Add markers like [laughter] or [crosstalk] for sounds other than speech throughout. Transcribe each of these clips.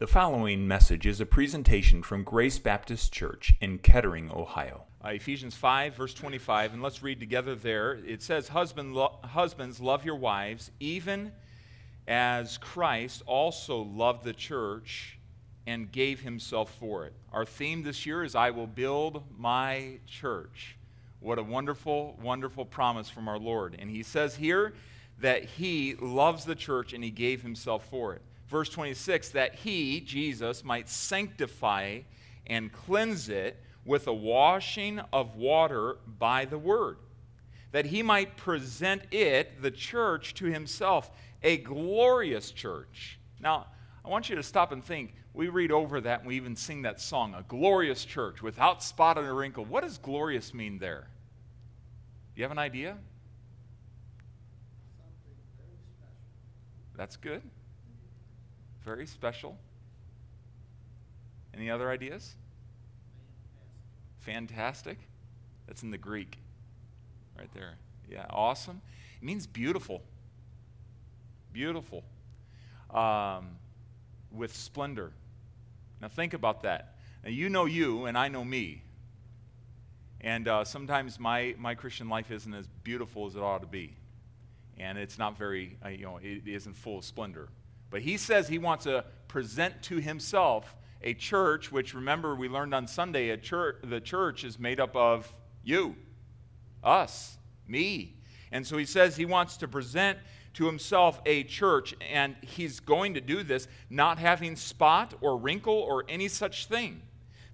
The following message is a presentation from Grace Baptist Church in Kettering, Ohio. Uh, Ephesians 5, verse 25, and let's read together there. It says, Husband, lo- Husbands, love your wives, even as Christ also loved the church and gave himself for it. Our theme this year is, I will build my church. What a wonderful, wonderful promise from our Lord. And he says here that he loves the church and he gave himself for it verse 26, that he, Jesus, might sanctify and cleanse it with a washing of water by the word, that he might present it, the church, to himself, a glorious church. Now, I want you to stop and think. We read over that and we even sing that song, a glorious church without spot or wrinkle. What does glorious mean there? Do you have an idea? That's good. Very special. Any other ideas? Fantastic. That's in the Greek. Right there. Yeah, awesome. It means beautiful. Beautiful. Um, with splendor. Now think about that. Now you know you, and I know me. And uh, sometimes my, my Christian life isn't as beautiful as it ought to be. And it's not very, uh, you know, it isn't full of splendor. But he says he wants to present to himself a church, which remember we learned on Sunday, a church, the church is made up of you, us, me. And so he says he wants to present to himself a church, and he's going to do this not having spot or wrinkle or any such thing.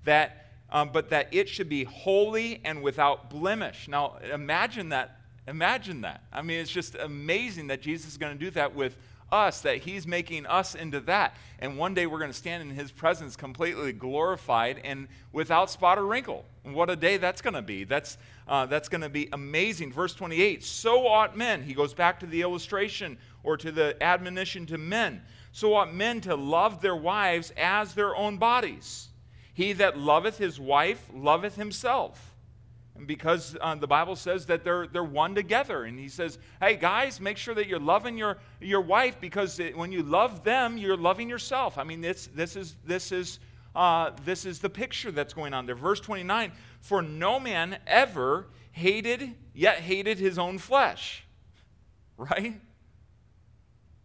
That um, but that it should be holy and without blemish. Now, imagine that. Imagine that. I mean, it's just amazing that Jesus is going to do that with us, that He's making us into that. And one day we're going to stand in His presence completely glorified and without spot or wrinkle. What a day that's going to be. That's, uh, that's going to be amazing. Verse 28 So ought men, he goes back to the illustration or to the admonition to men. So ought men to love their wives as their own bodies. He that loveth his wife loveth himself because uh, the Bible says that they're, they're one together. And he says, hey, guys, make sure that you're loving your, your wife because it, when you love them, you're loving yourself. I mean, this, this, is, this, is, uh, this is the picture that's going on there. Verse 29 For no man ever hated, yet hated his own flesh. [laughs] Right?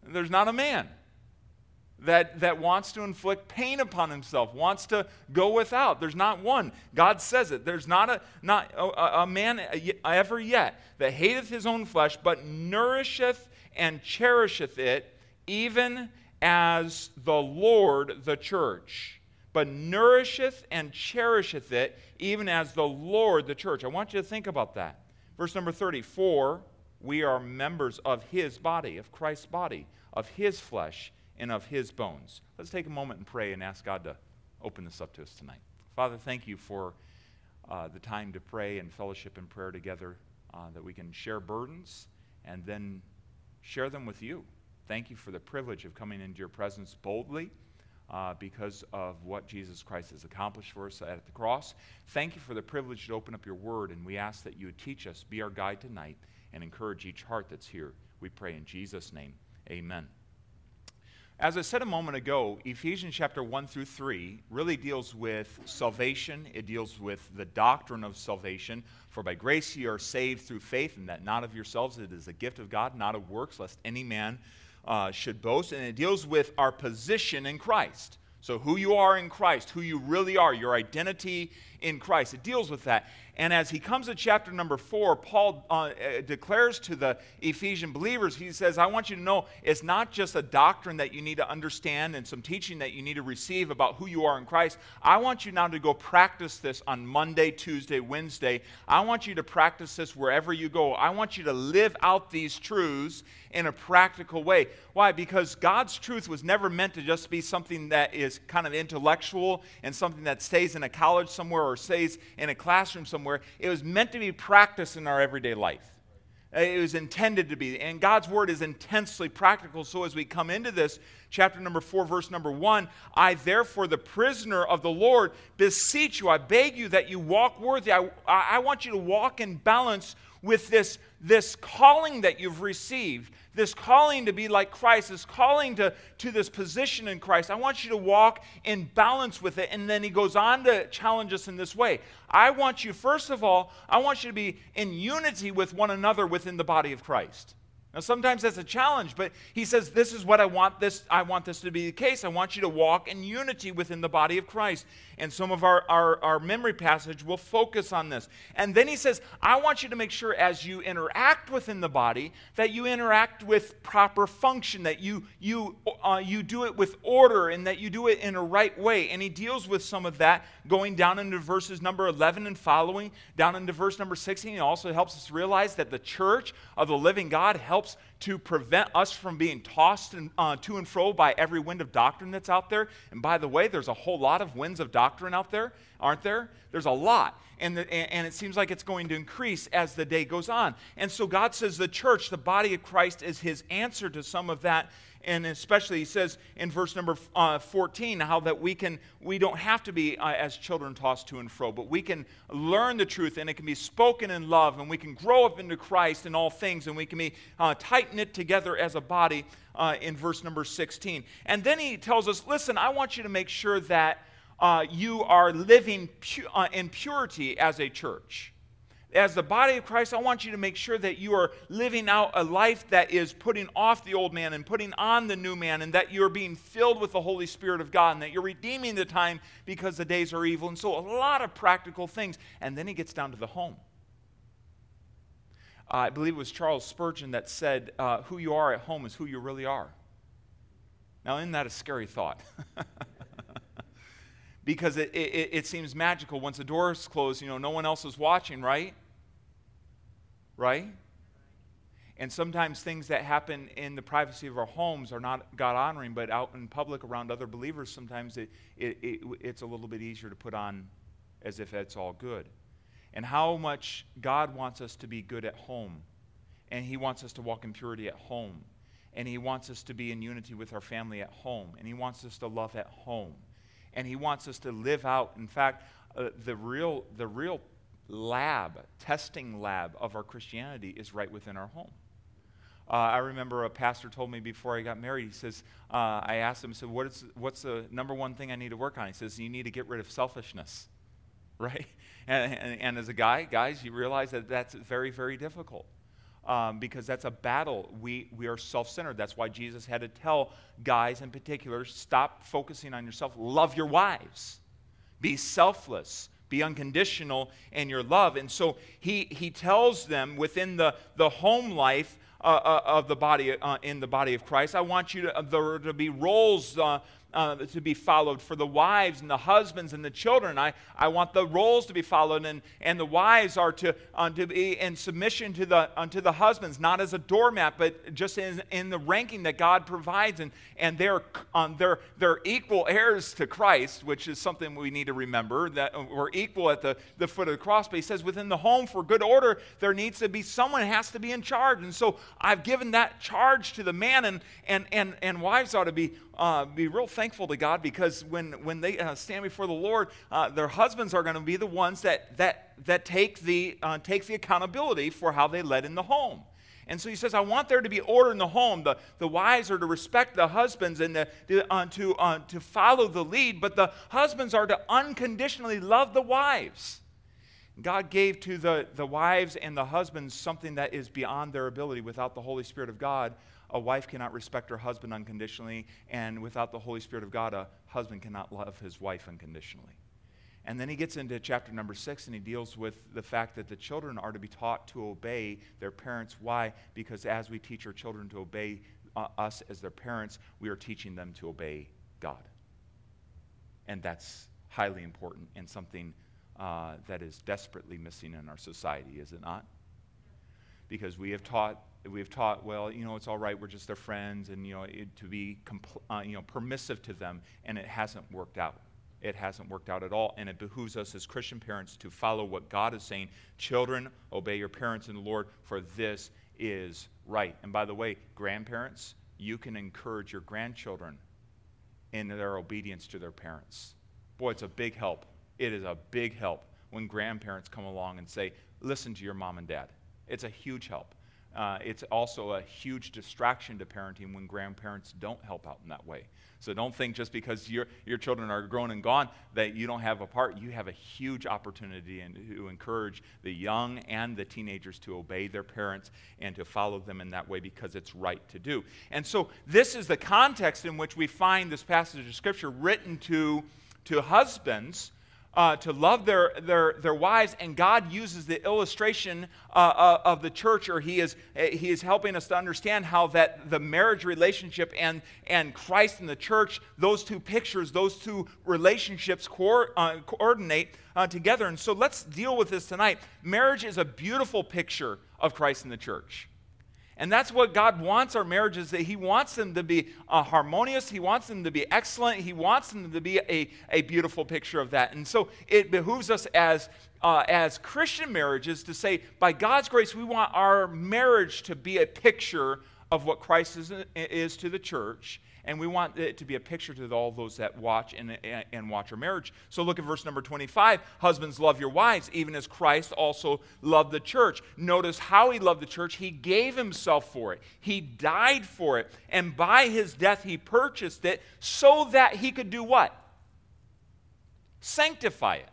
There's not a man that, that wants to inflict pain upon himself, wants to go without. There's not one. God says it. There's not a, not a, a man ever yet that hateth his own flesh, but nourisheth and cherisheth it, even as the Lord the church. But nourisheth and cherisheth it, even as the Lord the church. I want you to think about that. Verse number 34 we are members of his body, of Christ's body, of his flesh and of his bones. Let's take a moment and pray and ask God to open this up to us tonight. Father, thank you for uh, the time to pray and fellowship and prayer together, uh, that we can share burdens and then share them with you. Thank you for the privilege of coming into your presence boldly. Uh, because of what Jesus Christ has accomplished for us at the cross. Thank you for the privilege to open up your word, and we ask that you would teach us, be our guide tonight, and encourage each heart that's here. We pray in Jesus' name. Amen. As I said a moment ago, Ephesians chapter 1 through 3 really deals with salvation. It deals with the doctrine of salvation. For by grace ye are saved through faith, and that not of yourselves, it is a gift of God, not of works, lest any man uh, should boast. And it deals with our position in Christ. So, who you are in Christ, who you really are, your identity in Christ. It deals with that. And as he comes to chapter number four, Paul uh, uh, declares to the Ephesian believers, he says, I want you to know it's not just a doctrine that you need to understand and some teaching that you need to receive about who you are in Christ. I want you now to go practice this on Monday, Tuesday, Wednesday. I want you to practice this wherever you go. I want you to live out these truths in a practical way. Why? Because God's truth was never meant to just be something that is kind of intellectual and something that stays in a college somewhere or stays in a classroom somewhere. It was meant to be practiced in our everyday life. Uh, it was intended to be. And God's word is intensely practical. So as we come into this, chapter number four, verse number one, I therefore, the prisoner of the Lord, beseech you, I beg you that you walk worthy. I, I want you to walk in balance with this, this calling that you've received this calling to be like Christ, this calling to, to this position in Christ. I want you to walk in balance with it. And then he goes on to challenge us in this way. I want you, first of all, I want you to be in unity with one another within the body of Christ. Now sometimes that's a challenge, but he says this is what I want this I want this to be the case. I want you to walk in unity within the body of Christ. And some of our, our, our memory passage will focus on this. And then he says, I want you to make sure as you interact within the body that you interact with proper function, that you you uh, you do it with order and that you do it in a right way. And he deals with some of that going down into verses number 11 and following, down into verse number 16. He also helps us realize that the church of the living God helps helps to prevent us from being tossed uh, to and fro by every wind of doctrine that's out there. And by the way, there's a whole lot of winds of doctrine out there, aren't there? There's a lot. And, the, and it seems like it's going to increase as the day goes on. And so God says the church, the body of Christ, is his answer to some of that and especially he says in verse number uh, 14 how that we can we don't have to be uh, as children tossed to and fro but we can learn the truth and it can be spoken in love and we can grow up into christ in all things and we can be uh, tight knit together as a body uh, in verse number 16 and then he tells us listen i want you to make sure that uh, you are living pu- uh, in purity as a church as the body of Christ, I want you to make sure that you are living out a life that is putting off the old man and putting on the new man, and that you're being filled with the Holy Spirit of God, and that you're redeeming the time because the days are evil. And so, a lot of practical things. And then he gets down to the home. Uh, I believe it was Charles Spurgeon that said, uh, Who you are at home is who you really are. Now, isn't that a scary thought? [laughs] because it, it, it, seems magical once the door is closed, you know, no one else is watching, right? right? And sometimes things that happen in the privacy of our homes are not God honoring, but out in public around other believers, sometimes it, it, it, it's a little bit easier to put on as if it's all good. And how much God wants us to be good at home. And He wants us to walk in purity at home. And He wants us to be in unity with our family at home. And He wants us to love at home. And He wants us to live out. In fact, uh, the, real, the real lab, testing lab of our Christianity is right within our home. Uh, I remember a pastor told me before I got married, he says, uh, I asked him, said, what is, what's the number one thing I need to work on? He says, you need to get rid of selfishness, [laughs] right? And, and, and as a guy, guys, you realize that that's very, very difficult. Um, because that's a battle. We, we are self centered. That's why Jesus had to tell guys in particular stop focusing on yourself, love your wives, be selfless, be unconditional in your love. And so he, he tells them within the, the home life uh, uh, of the body, uh, in the body of Christ, I want you to, uh, there to be roles uh, uh, to be followed for the wives and the husbands and the children. I, I want the roles to be followed, and, and the wives are to, uh, to be in submission to the, unto the husbands, not as a doormat, but just in, in the ranking that God provides. And, and they're, um, they're, they're equal heirs to Christ, which is something we need to remember, that we're equal at the, the foot of the cross. But he says within the home, for good order, there needs to be someone has to be in charge. And so I've given that charge to the man, and, and, and, and wives ought to be uh, be real to God because when, when they uh, stand before the Lord, uh, their husbands are going to be the ones that, that, that take, the, uh, take the accountability for how they led in the home. And so he says, I want there to be order in the home. The, the wives are to respect the husbands and the, to, uh, to, uh, to follow the lead, but the husbands are to unconditionally love the wives. God gave to the, the wives and the husbands something that is beyond their ability without the Holy Spirit of God a wife cannot respect her husband unconditionally, and without the Holy Spirit of God, a husband cannot love his wife unconditionally. And then he gets into chapter number six and he deals with the fact that the children are to be taught to obey their parents. Why? Because as we teach our children to obey uh, us as their parents, we are teaching them to obey God. And that's highly important and something uh, that is desperately missing in our society, is it not? Because we have taught we've taught, well, you know, it's all right, we're just their friends, and, you know, it, to be, compl- uh, you know, permissive to them, and it hasn't worked out. It hasn't worked out at all, and it behooves us as Christian parents to follow what God is saying. Children, obey your parents in the Lord, for this is right. And by the way, grandparents, you can encourage your grandchildren in their obedience to their parents. Boy, it's a big help. It is a big help when grandparents come along and say, listen to your mom and dad. It's a huge help uh, it's also a huge distraction to parenting when grandparents don't help out in that way. So don't think just because your, your children are grown and gone that you don't have a part. You have a huge opportunity and to encourage the young and the teenagers to obey their parents and to follow them in that way because it's right to do. And so this is the context in which we find this passage of Scripture written to, to husbands uh, to love their, their, their wives, and God uses the illustration uh, uh, of the church, or he is, he is helping us to understand how that the marriage relationship and, and Christ and the church, those two pictures, those two relationships co- uh, coordinate uh, together. And so let's deal with this tonight. Marriage is a beautiful picture of Christ and the church. And that's what God wants our marriages that He wants them to be uh, harmonious. He wants them to be excellent. He wants them to be a, a beautiful picture of that. And so it behooves us as, uh, as Christian marriages to say, by God's grace, we want our marriage to be a picture of what Christ is, is to the church. And we want it to be a picture to all those that watch and, and watch our marriage. So look at verse number 25. Husbands, love your wives, even as Christ also loved the church. Notice how he loved the church. He gave himself for it, he died for it. And by his death, he purchased it so that he could do what? Sanctify it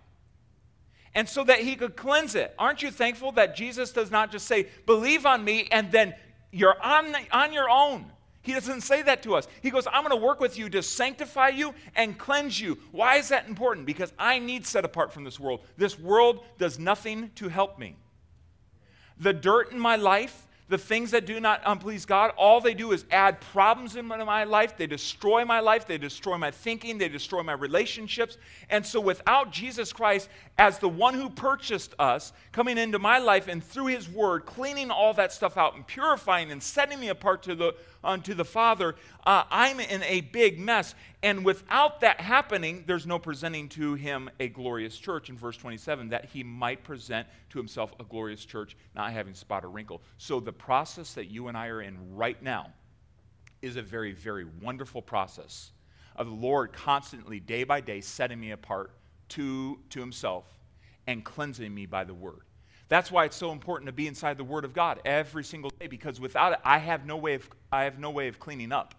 and so that he could cleanse it. Aren't you thankful that Jesus does not just say, believe on me, and then you're on, on your own? He doesn't say that to us. He goes, I'm going to work with you to sanctify you and cleanse you. Why is that important? Because I need set apart from this world. This world does nothing to help me. The dirt in my life, the things that do not um, please God, all they do is add problems in my life. They destroy my life. They destroy my thinking. They destroy my relationships. And so, without Jesus Christ as the one who purchased us coming into my life and through his word, cleaning all that stuff out and purifying and setting me apart to the, unto the Father, uh, I'm in a big mess. And without that happening, there's no presenting to him a glorious church in verse 27 that he might present to himself a glorious church, not having spot or wrinkle. So the process that you and I are in right now is a very, very wonderful process of the Lord constantly, day by day, setting me apart to, to himself and cleansing me by the word. That's why it's so important to be inside the Word of God every single day, because without it, I have no way of, I have no way of cleaning up.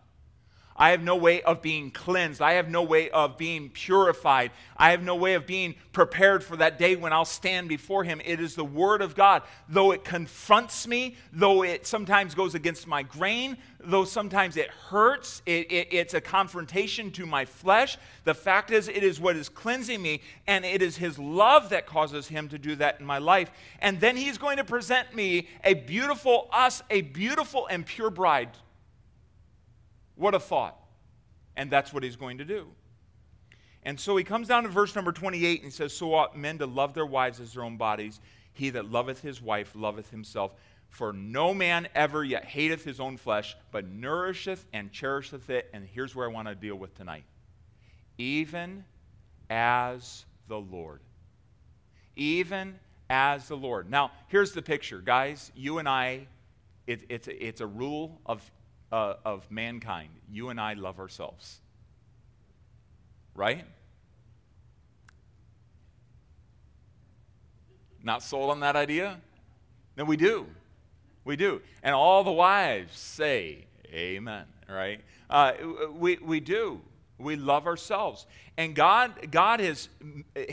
I have no way of being cleansed. I have no way of being purified. I have no way of being prepared for that day when I'll stand before Him. It is the Word of God. Though it confronts me, though it sometimes goes against my grain, though sometimes it hurts, it, it, it's a confrontation to my flesh. The fact is, it is what is cleansing me, and it is His love that causes Him to do that in my life. And then He's going to present me a beautiful, us, a beautiful and pure bride what a thought. And that's what he's going to do. And so he comes down to verse number 28 and he says, So ought men to love their wives as their own bodies. He that loveth his wife loveth himself. For no man ever yet hateth his own flesh, but nourisheth and cherisheth it. And here's where I want to deal with tonight. Even as the Lord. Even as the Lord. Now, here's the picture, guys. You and I, it, it's, it's a rule of uh, of mankind. You and I love ourselves. Right? Not sold on that idea? No, we do. We do. And all the wives say, Amen, right? Uh, we, we do. We love ourselves. And God, God has,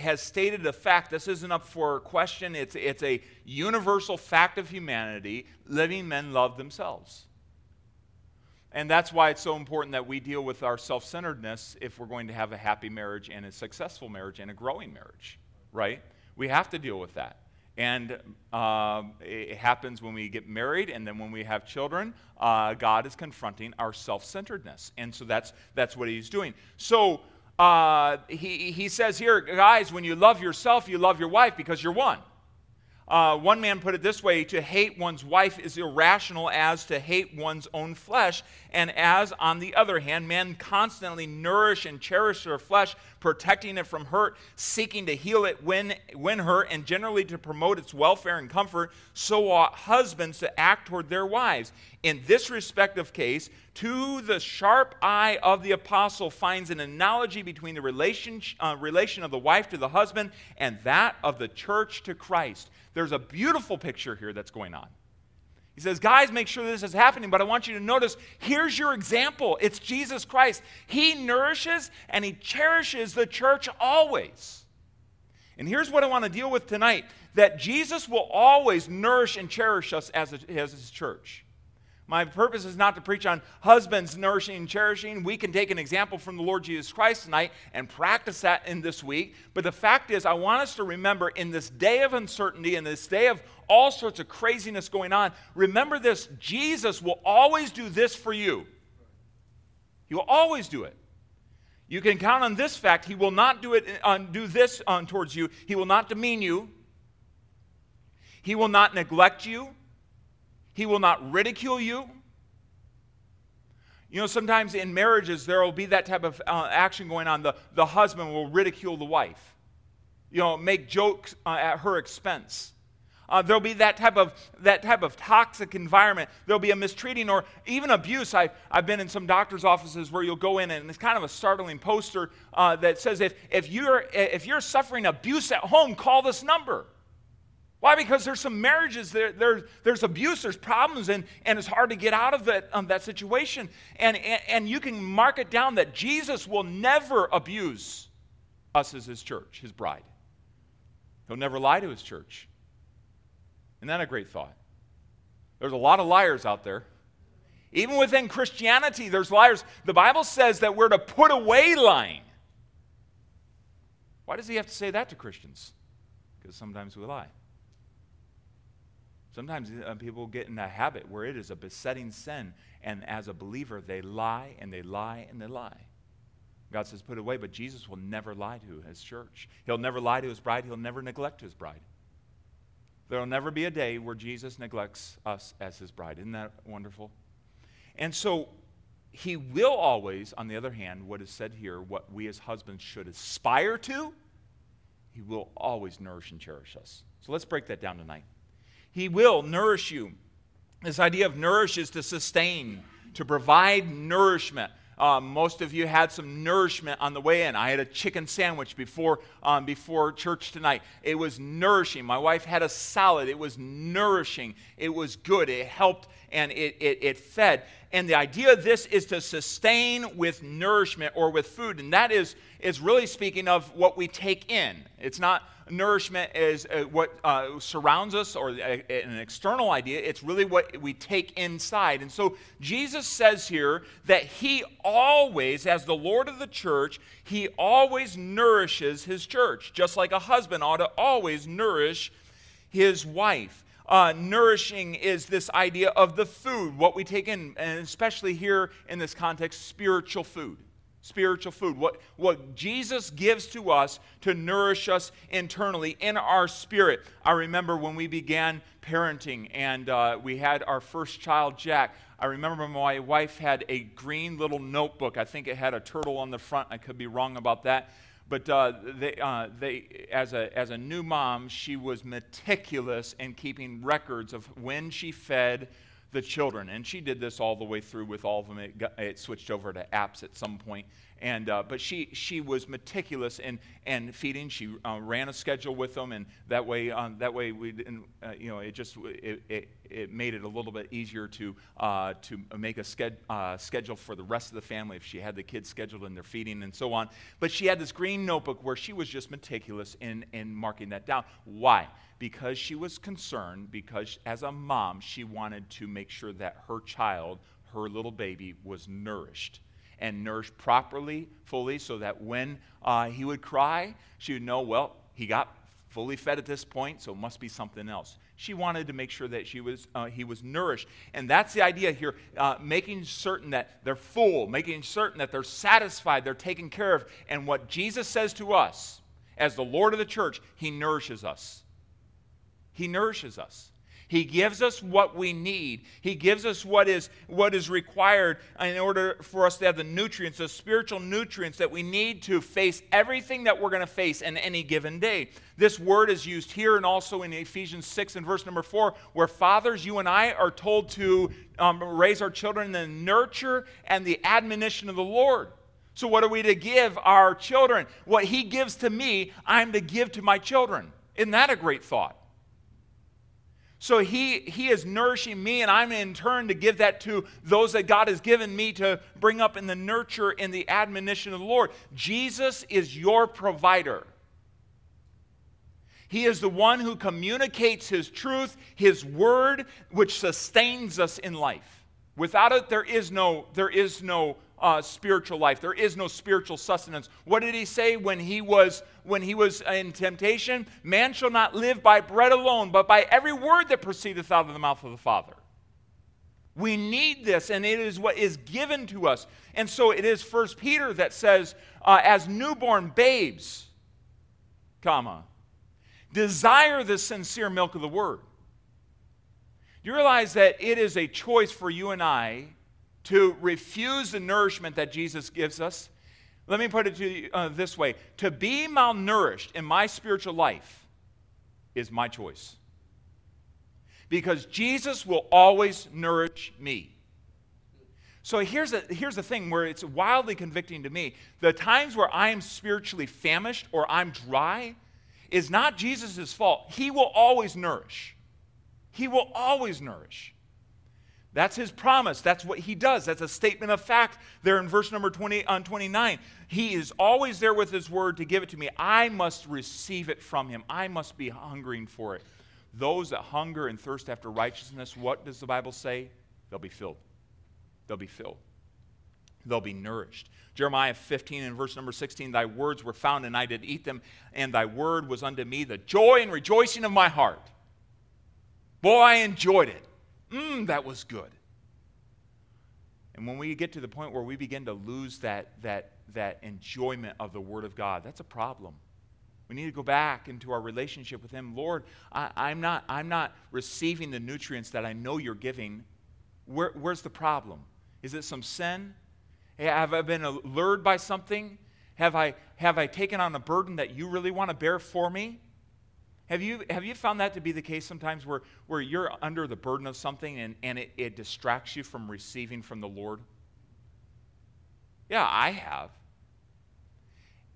has stated a fact. This isn't up for question, it's, it's a universal fact of humanity. Living men love themselves. And that's why it's so important that we deal with our self centeredness if we're going to have a happy marriage and a successful marriage and a growing marriage, right? We have to deal with that. And uh, it happens when we get married and then when we have children. Uh, God is confronting our self centeredness. And so that's, that's what he's doing. So uh, he, he says here, guys, when you love yourself, you love your wife because you're one. Uh, one man put it this way to hate one's wife is irrational as to hate one's own flesh, and as, on the other hand, men constantly nourish and cherish their flesh, protecting it from hurt, seeking to heal it when, when hurt, and generally to promote its welfare and comfort, so ought husbands to act toward their wives. In this respective case, to the sharp eye of the apostle finds an analogy between the relation, uh, relation of the wife to the husband and that of the church to Christ. There's a beautiful picture here that's going on. He says, Guys, make sure this is happening, but I want you to notice here's your example. It's Jesus Christ. He nourishes and he cherishes the church always. And here's what I want to deal with tonight that Jesus will always nourish and cherish us as, a, as his church. My purpose is not to preach on husbands nourishing and cherishing. We can take an example from the Lord Jesus Christ tonight and practice that in this week. But the fact is, I want us to remember in this day of uncertainty, in this day of all sorts of craziness going on, remember this Jesus will always do this for you. He will always do it. You can count on this fact. He will not do, it, uh, do this on uh, towards you. He will not demean you. He will not neglect you. He will not ridicule you. You know, sometimes in marriages, there will be that type of uh, action going on. The, the husband will ridicule the wife, you know, make jokes uh, at her expense. Uh, there'll be that type of that type of toxic environment. There'll be a mistreating or even abuse. I, I've been in some doctors' offices where you'll go in and it's kind of a startling poster uh, that says if, if you're if you're suffering abuse at home, call this number. Why? Because there's some marriages, there, there, there's abuse, there's problems, and, and it's hard to get out of that, um, that situation. And, and, and you can mark it down that Jesus will never abuse us as his church, his bride. He'll never lie to his church. Isn't that a great thought? There's a lot of liars out there. Even within Christianity, there's liars. The Bible says that we're to put away lying. Why does he have to say that to Christians? Because sometimes we lie. Sometimes uh, people get in a habit where it is a besetting sin, and as a believer, they lie and they lie and they lie. God says, put away, but Jesus will never lie to his church. He'll never lie to his bride, he'll never neglect his bride. There will never be a day where Jesus neglects us as his bride. Isn't that wonderful? And so, he will always, on the other hand, what is said here, what we as husbands should aspire to, he will always nourish and cherish us. So let's break that down tonight. He will nourish you. This idea of nourish is to sustain, to provide nourishment. Um, most of you had some nourishment on the way in. I had a chicken sandwich before, um, before church tonight. It was nourishing. My wife had a salad. It was nourishing. It was good. It helped and it, it, it fed. And the idea of this is to sustain with nourishment or with food. And that is, is really speaking of what we take in. It's not nourishment is uh, what uh, surrounds us or a, uh, an external idea. It's really what we take inside. And so Jesus says here that he always, as the Lord of the church, he always nourishes his church, just like a husband ought to always nourish his wife. Uh, nourishing is this idea of the food, what we take in, and especially here in this context, spiritual food spiritual food, what, what Jesus gives to us to nourish us internally in our spirit. I remember when we began parenting and uh, we had our first child, Jack. I remember my wife had a green little notebook. I think it had a turtle on the front. I could be wrong about that. But uh, they, uh, they, as, a, as a new mom, she was meticulous in keeping records of when she fed, the children. And she did this all the way through with all of them. It, got, it switched over to apps at some point. And, uh, but she, she was meticulous in, in feeding. She uh, ran a schedule with them, and that way, um, that way we uh, you know, it just it, it, it, made it a little bit easier to, uh, to make a sched- uh, schedule for the rest of the family if she had the kids scheduled in their feeding and so on. But she had this green notebook where she was just meticulous in, in marking that down. Why? because she was concerned, because as a mom, she wanted to make sure that her child, her little baby, was nourished and nourished properly, fully, so that when uh, he would cry, she would know, well, he got fully fed at this point, so it must be something else. She wanted to make sure that she was, uh, he was nourished. And that's the idea here uh, making certain that they're full, making certain that they're satisfied, they're taken care of. And what Jesus says to us, as the Lord of the church, he nourishes us. He nourishes us. He gives us what we need. He gives us what is, what is required in order for us to have the nutrients, the spiritual nutrients that we need to face everything that we're going to face in any given day. This word is used here and also in Ephesians 6 and verse number 4, where fathers, you and I, are told to um, raise our children in the nurture and the admonition of the Lord. So, what are we to give our children? What He gives to me, I'm to give to my children. Isn't that a great thought? So he, he is nourishing me, and I'm in turn to give that to those that God has given me to bring up in the nurture and the admonition of the Lord. Jesus is your provider. He is the one who communicates His truth, His word, which sustains us in life. Without it, there is no, there is no uh, spiritual life. There is no spiritual sustenance. What did he say when he was when he was in temptation? Man shall not live by bread alone, but by every word that proceedeth out of the mouth of the Father. We need this, and it is what is given to us. And so it is First Peter that says, uh, as newborn babes, comma, desire the sincere milk of the word. Do you realize that it is a choice for you and I to refuse the nourishment that Jesus gives us. Let me put it to you uh, this way to be malnourished in my spiritual life is my choice. Because Jesus will always nourish me. So here's, a, here's the thing where it's wildly convicting to me. The times where I am spiritually famished or I'm dry is not Jesus' fault. He will always nourish. He will always nourish. That's his promise. That's what he does. That's a statement of fact there in verse number 20 on 29. He is always there with his word to give it to me. I must receive it from him. I must be hungering for it. Those that hunger and thirst after righteousness, what does the Bible say? They'll be filled. They'll be filled. They'll be nourished. Jeremiah 15 and verse number 16 Thy words were found, and I did eat them, and thy word was unto me the joy and rejoicing of my heart. Boy, I enjoyed it. Mmm, that was good. And when we get to the point where we begin to lose that, that, that enjoyment of the Word of God, that's a problem. We need to go back into our relationship with Him. Lord, I, am not, I'm not receiving the nutrients that I know you're giving. Where, where's the problem? Is it some sin? Have I been allured by something? Have I, have I taken on a burden that you really want to bear for me? Have you, have you found that to be the case sometimes where, where you're under the burden of something and, and it, it distracts you from receiving from the Lord? Yeah, I have.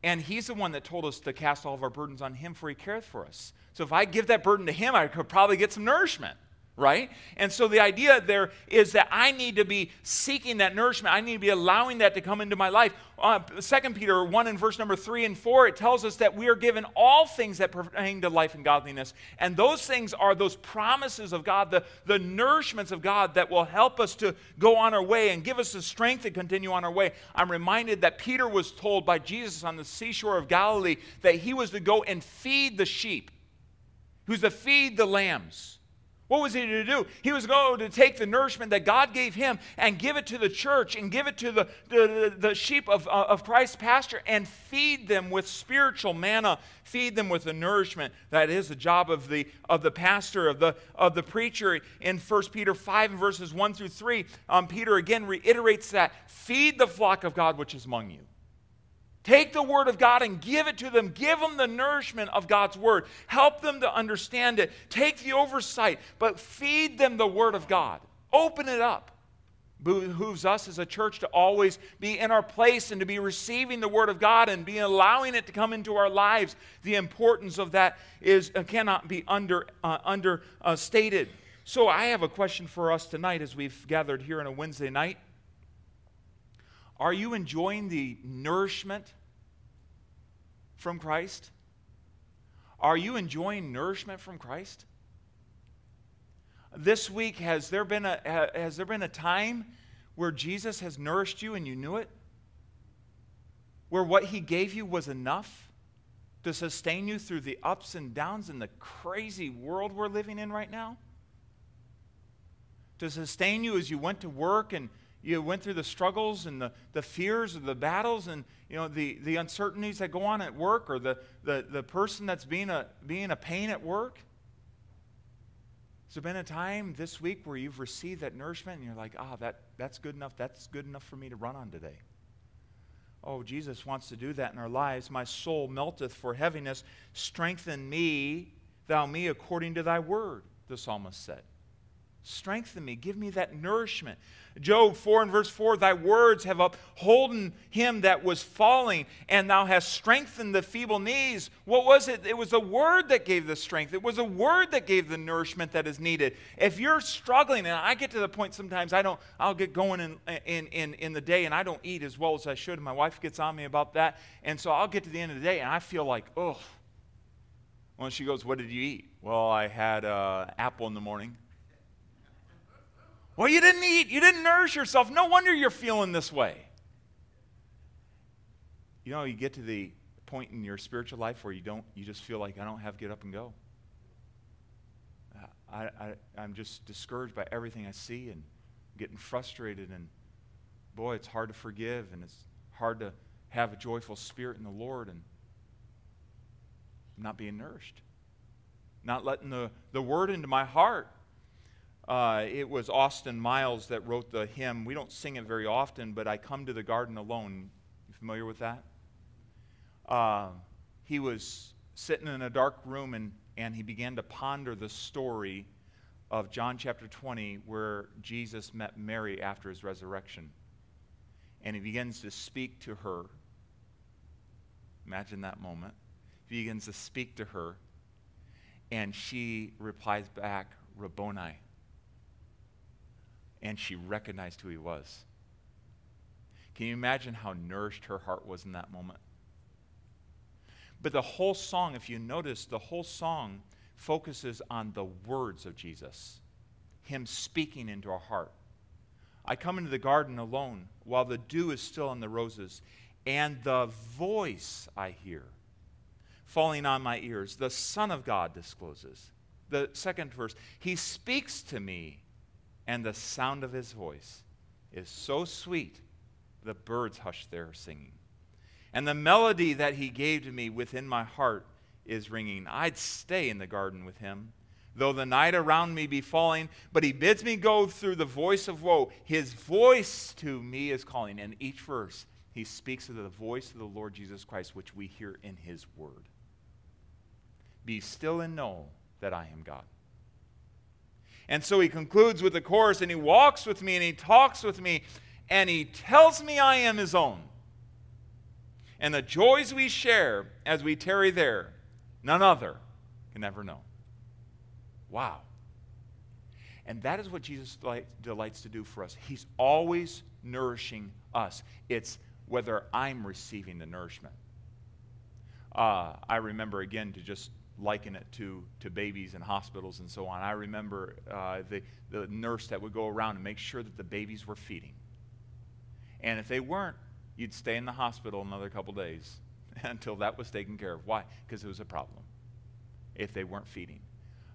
And He's the one that told us to cast all of our burdens on Him, for He careth for us. So if I give that burden to Him, I could probably get some nourishment right? And so the idea there is that I need to be seeking that nourishment. I need to be allowing that to come into my life. Uh, 2 Peter 1 in verse number 3 and 4, it tells us that we are given all things that pertain to life and godliness. And those things are those promises of God, the, the nourishments of God that will help us to go on our way and give us the strength to continue on our way. I'm reminded that Peter was told by Jesus on the seashore of Galilee that he was to go and feed the sheep, who's to feed the lambs. What was he to do? He was going to take the nourishment that God gave him and give it to the church and give it to the, the, the sheep of, uh, of Christ's pasture and feed them with spiritual manna, feed them with the nourishment. That is the job of the, of the pastor, of the, of the preacher. In 1 Peter 5 verses 1 through 3, um, Peter again reiterates that feed the flock of God which is among you. Take the Word of God and give it to them. Give them the nourishment of God's Word. Help them to understand it. Take the oversight, but feed them the Word of God. Open it up. Behooves us as a church to always be in our place and to be receiving the Word of God and be allowing it to come into our lives. The importance of that is uh, cannot be under uh, understated. Uh, so I have a question for us tonight as we've gathered here on a Wednesday night. Are you enjoying the nourishment from Christ? Are you enjoying nourishment from Christ? This week, has there been a, has there been a time where Jesus has nourished you and you knew it? Where what he gave you was enough to sustain you through the ups and downs in the crazy world we're living in right now? To sustain you as you went to work and you went through the struggles and the, the fears of the battles and you know the, the uncertainties that go on at work or the, the, the person that's being a, being a pain at work? Has there been a time this week where you've received that nourishment and you're like ah that, that's good enough that's good enough for me to run on today. Oh jesus wants to do that in our lives. My soul melteth for heaviness. Strengthen me thou me according to thy word the psalmist said Strengthen me. Give me that nourishment. Job 4 and verse 4 Thy words have upholden him that was falling, and thou hast strengthened the feeble knees. What was it? It was a word that gave the strength. It was a word that gave the nourishment that is needed. If you're struggling, and I get to the point sometimes I don't, I'll get going in, in, in, in the day and I don't eat as well as I should. My wife gets on me about that. And so I'll get to the end of the day and I feel like, oh. Well, she goes, What did you eat? Well, I had uh, apple in the morning. Well, you didn't eat, you didn't nourish yourself. No wonder you're feeling this way. You know, you get to the point in your spiritual life where you don't, you just feel like I don't have get up and go. Uh, I, I, I'm just discouraged by everything I see and getting frustrated. And boy, it's hard to forgive and it's hard to have a joyful spirit in the Lord and not being nourished, not letting the, the word into my heart. Uh, it was Austin Miles that wrote the hymn. We don't sing it very often, but I come to the garden alone. You familiar with that? Uh, he was sitting in a dark room and, and he began to ponder the story of John chapter 20, where Jesus met Mary after his resurrection. And he begins to speak to her. Imagine that moment. He begins to speak to her, and she replies back, Rabboni and she recognized who he was. Can you imagine how nourished her heart was in that moment? But the whole song, if you notice, the whole song focuses on the words of Jesus, Him speaking into our heart. I come into the garden alone while the dew is still on the roses, and the voice I hear falling on my ears, the Son of God discloses. The second verse, He speaks to me and the sound of his voice is so sweet, the birds hush their singing. And the melody that he gave to me within my heart is ringing. I'd stay in the garden with him, though the night around me be falling, but he bids me go through the voice of woe. His voice to me is calling. And each verse, he speaks of the voice of the Lord Jesus Christ, which we hear in his word. Be still and know that I am God. And so he concludes with the chorus, and he walks with me, and he talks with me, and he tells me I am his own. And the joys we share as we tarry there, none other can ever know. Wow. And that is what Jesus delights to do for us. He's always nourishing us. It's whether I'm receiving the nourishment. Uh, I remember again to just liken it to, to babies in hospitals and so on. I remember uh, the, the nurse that would go around and make sure that the babies were feeding. And if they weren't, you'd stay in the hospital another couple days [laughs] until that was taken care of. Why? Because it was a problem if they weren't feeding.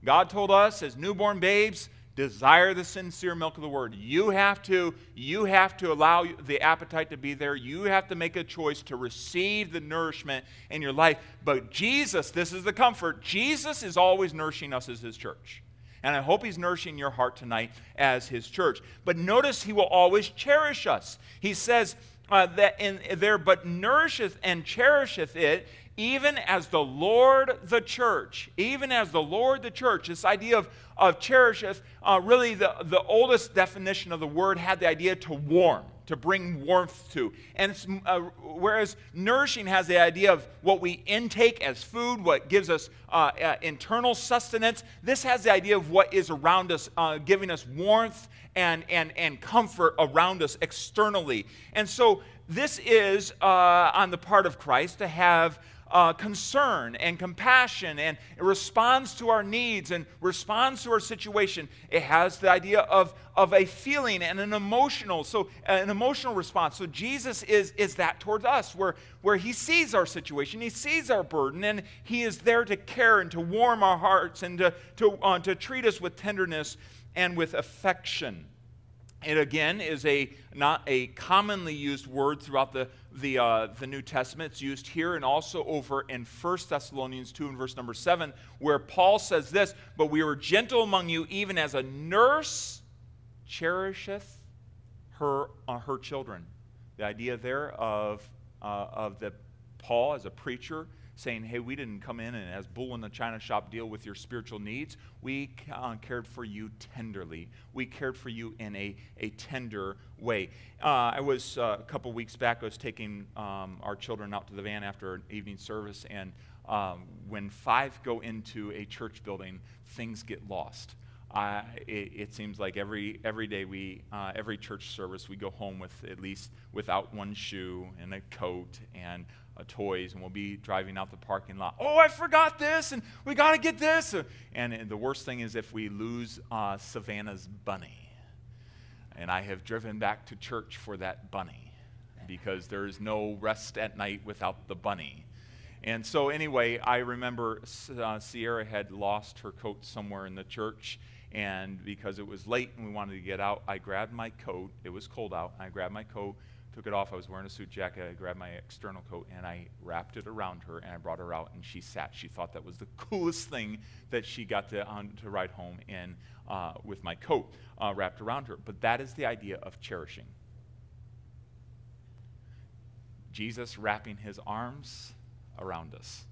God told us as newborn babes desire the sincere milk of the word. You have to you have to allow the appetite to be there. You have to make a choice to receive the nourishment in your life. But jesus this is the comfort. Jesus is always nourishing us as his church. And i hope he's nourishing your heart tonight as his church. But notice he will always cherish us. He says uh, that in there but nourisheth and cherisheth it even as the Lord the church, even as the Lord the church, this idea of, of cherisheth, uh, really the, the oldest definition of the word had the idea to warm, to bring warmth to. And uh, whereas nourishing has the idea of what we intake as food, what gives us uh, uh, internal sustenance, this has the idea of what is around us, uh, giving us warmth and, and, and comfort around us externally. And so this is uh, on the part of Christ to have uh, concern and compassion and responds to our needs and responds to our situation. It has the idea of, of a feeling and an emotional, so an emotional response. So Jesus is, is that towards us, where, where he sees our situation, he sees our burden, and he is there to care and to warm our hearts and to, to, uh, to treat us with tenderness and with affection. It again is a not a commonly used word throughout the the, uh, the New Testament. It's used here and also over in 1 Thessalonians 2 and verse number 7, where Paul says this But we were gentle among you, even as a nurse cherisheth her, uh, her children. The idea there of, uh, of the Paul as a preacher saying, hey, we didn't come in and as bull in the china shop deal with your spiritual needs. We uh, cared for you tenderly. We cared for you in a, a tender way. Uh, I was, uh, a couple weeks back, I was taking um, our children out to the van after an evening service, and um, when five go into a church building, things get lost. It, it, seems like every every day we uh, every church service we go home with at least without one shoe and a coat and uh, toys, and we'll be driving out the parking lot. Oh, I forgot this, and we got to get this. And, and, the worst thing is if we lose uh, Savannah's bunny. And I have driven back to church for that bunny because there is no rest at night without the bunny. And so, anyway, I remember uh, Sierra had lost her coat somewhere in the church. And because it was late and we wanted to get out, I grabbed my coat. It was cold out. And I grabbed my coat took it off. I was wearing a suit jacket. I grabbed my external coat and I wrapped it around her and I brought her out and she sat. She thought that was the [laughs] coolest thing that she got to, um, to ride home in uh, with my coat uh, wrapped around her. But that is the idea of cherishing. Jesus wrapping his arms around us.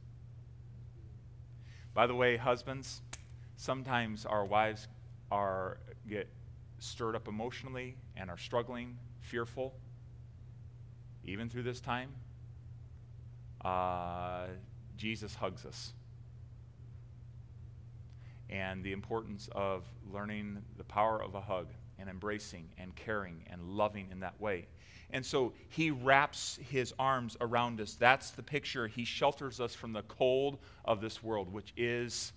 By the way, husbands, sometimes our wives are get stirred up emotionally and are struggling, fearful even through this time, uh, Jesus hugs us. And the importance of learning the power of a hug and embracing and caring and loving in that way. And so he wraps his arms around us. That's the picture. He shelters us from the cold of this world, which is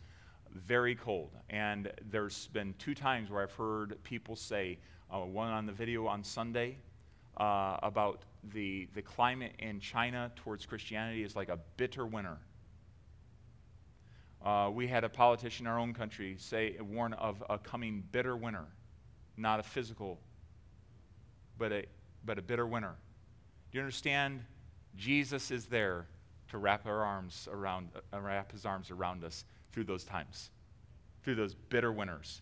very cold. And there's been two times where I've heard people say, uh, one on the video on Sunday uh, about the, the climate in China towards Christianity is like a bitter winter. Uh, we had a politician in our own country say, warn of a coming bitter winter, not a physical, but a, but a bitter winter. Do you understand? Jesus is there to wrap our arms around, uh, wrap his arms around us through those times, through those bitter winters.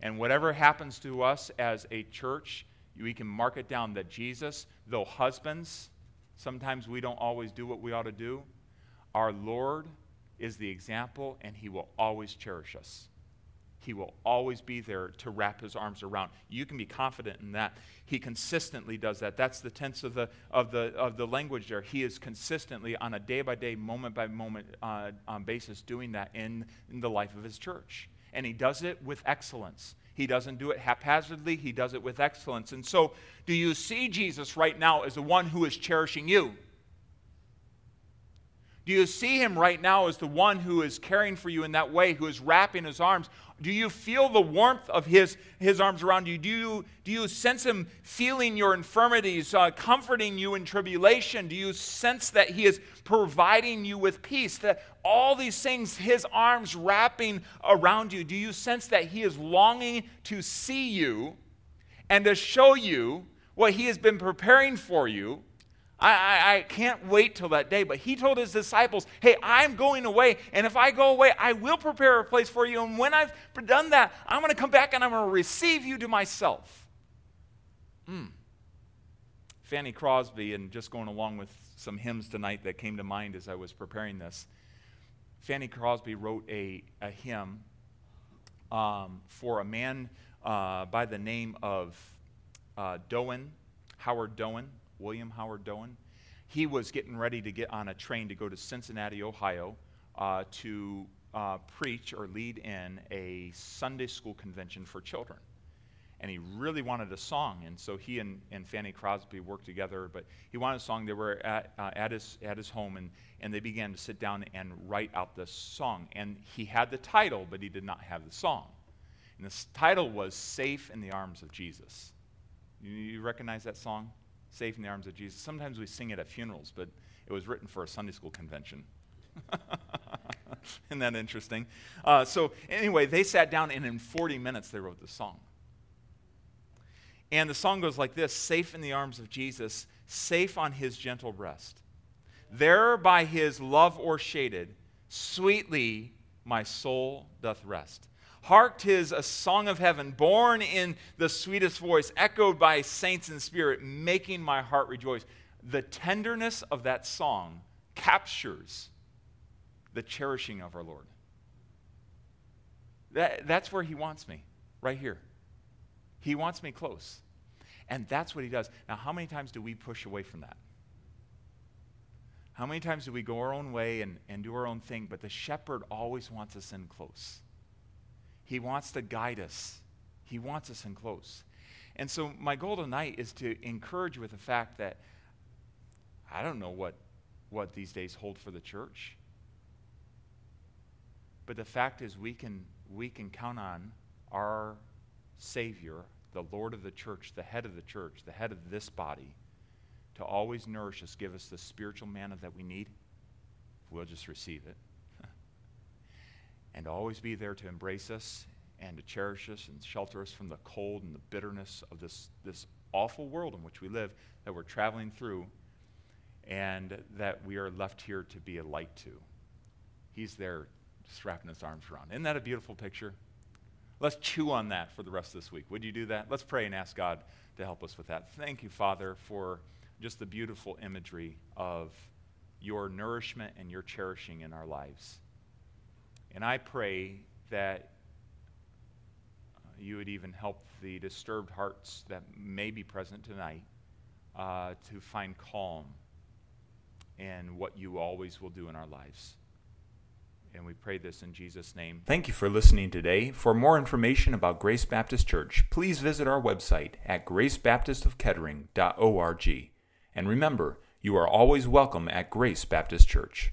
And whatever happens to us as a church, we can mark it down that Jesus, though husbands, sometimes we don't always do what we ought to do, our Lord is the example and he will always cherish us. He will always be there to wrap his arms around. You can be confident in that. He consistently does that. That's the tense of the, of the, of the language there. He is consistently, on a day by day, moment by moment uh, basis, doing that in, in the life of his church. And he does it with excellence. He doesn't do it haphazardly, he does it with excellence. And so, do you see Jesus right now as the one who is cherishing you? Do you see him right now as the one who is caring for you in that way, who is wrapping his arms? Do you feel the warmth of his, his arms around you? Do, you? do you sense him feeling your infirmities, uh, comforting you in tribulation? Do you sense that he is providing you with peace? That all these things, his arms wrapping around you, do you sense that he is longing to see you and to show you what he has been preparing for you? I, I, I, can't wait till that day. But he told his disciples, Hey, I'm going away. And if I go away, I will prepare a place for you. And when I've done that, I'm going to come back and I'm going to receive you to myself. Mm. Fanny Crosby, and just going along with some hymns tonight that came to mind as I was preparing this, Fanny Crosby wrote a, a hymn um, for a man uh, by the name of uh, Doane, Howard Doane. William Howard Doane. He was getting ready to get on a train to go to Cincinnati, Ohio, uh, to uh, preach or lead in a Sunday school convention for children. And he really wanted a song, and so he and, and Fanny Crosby worked together. But he wanted a song. They were at, uh, at, his, at his home, and, and they began to sit down and write out this song. And he had the title, but he did not have the song. And the title was Safe in the Arms of Jesus. You, you recognize that song? Safe in the arms of Jesus. Sometimes we sing it at funerals, but it was written for a Sunday school convention. [laughs] Isn't that interesting? Uh, so, anyway, they sat down and in 40 minutes they wrote the song. And the song goes like this Safe in the arms of Jesus, safe on his gentle breast. There by his love o'ershaded, sweetly my soul doth rest. Hark, tis a song of heaven, born in the sweetest voice, echoed by saints in spirit, making my heart rejoice. The tenderness of that song captures the cherishing of our Lord. That, that's where He wants me, right here. He wants me close. And that's what He does. Now, how many times do we push away from that? How many times do we go our own way and, and do our own thing? But the shepherd always wants us in close. He wants to guide us, He wants us in close. And so, my goal tonight is to encourage with the fact that I don't know what, what these days hold for the church. But the fact is, we can, we can count on our Savior, the Lord of the church, the head of the church, the head of this body, to always nourish us, give us the spiritual manna that we need. We'll just receive it. And always be there to embrace us and to cherish us and shelter us from the cold and the bitterness of this, this awful world in which we live that we're traveling through and that we are left here to be a light to. He's there just wrapping his arms around. Isn't that a beautiful picture? Let's chew on that for the rest of this week. Would you do that? Let's pray and ask God to help us with that. Thank you, Father, for just the beautiful imagery of your nourishment and your cherishing in our lives. And I pray that uh, you would even help the disturbed hearts that may be present tonight uh, to find calm in what you always will do in our lives. And we pray this in Jesus' name. Thank you for listening today. For more information about Grace Baptist Church, please visit our website at gracebaptistofkettering.org. And remember, you are always welcome at Grace Baptist Church.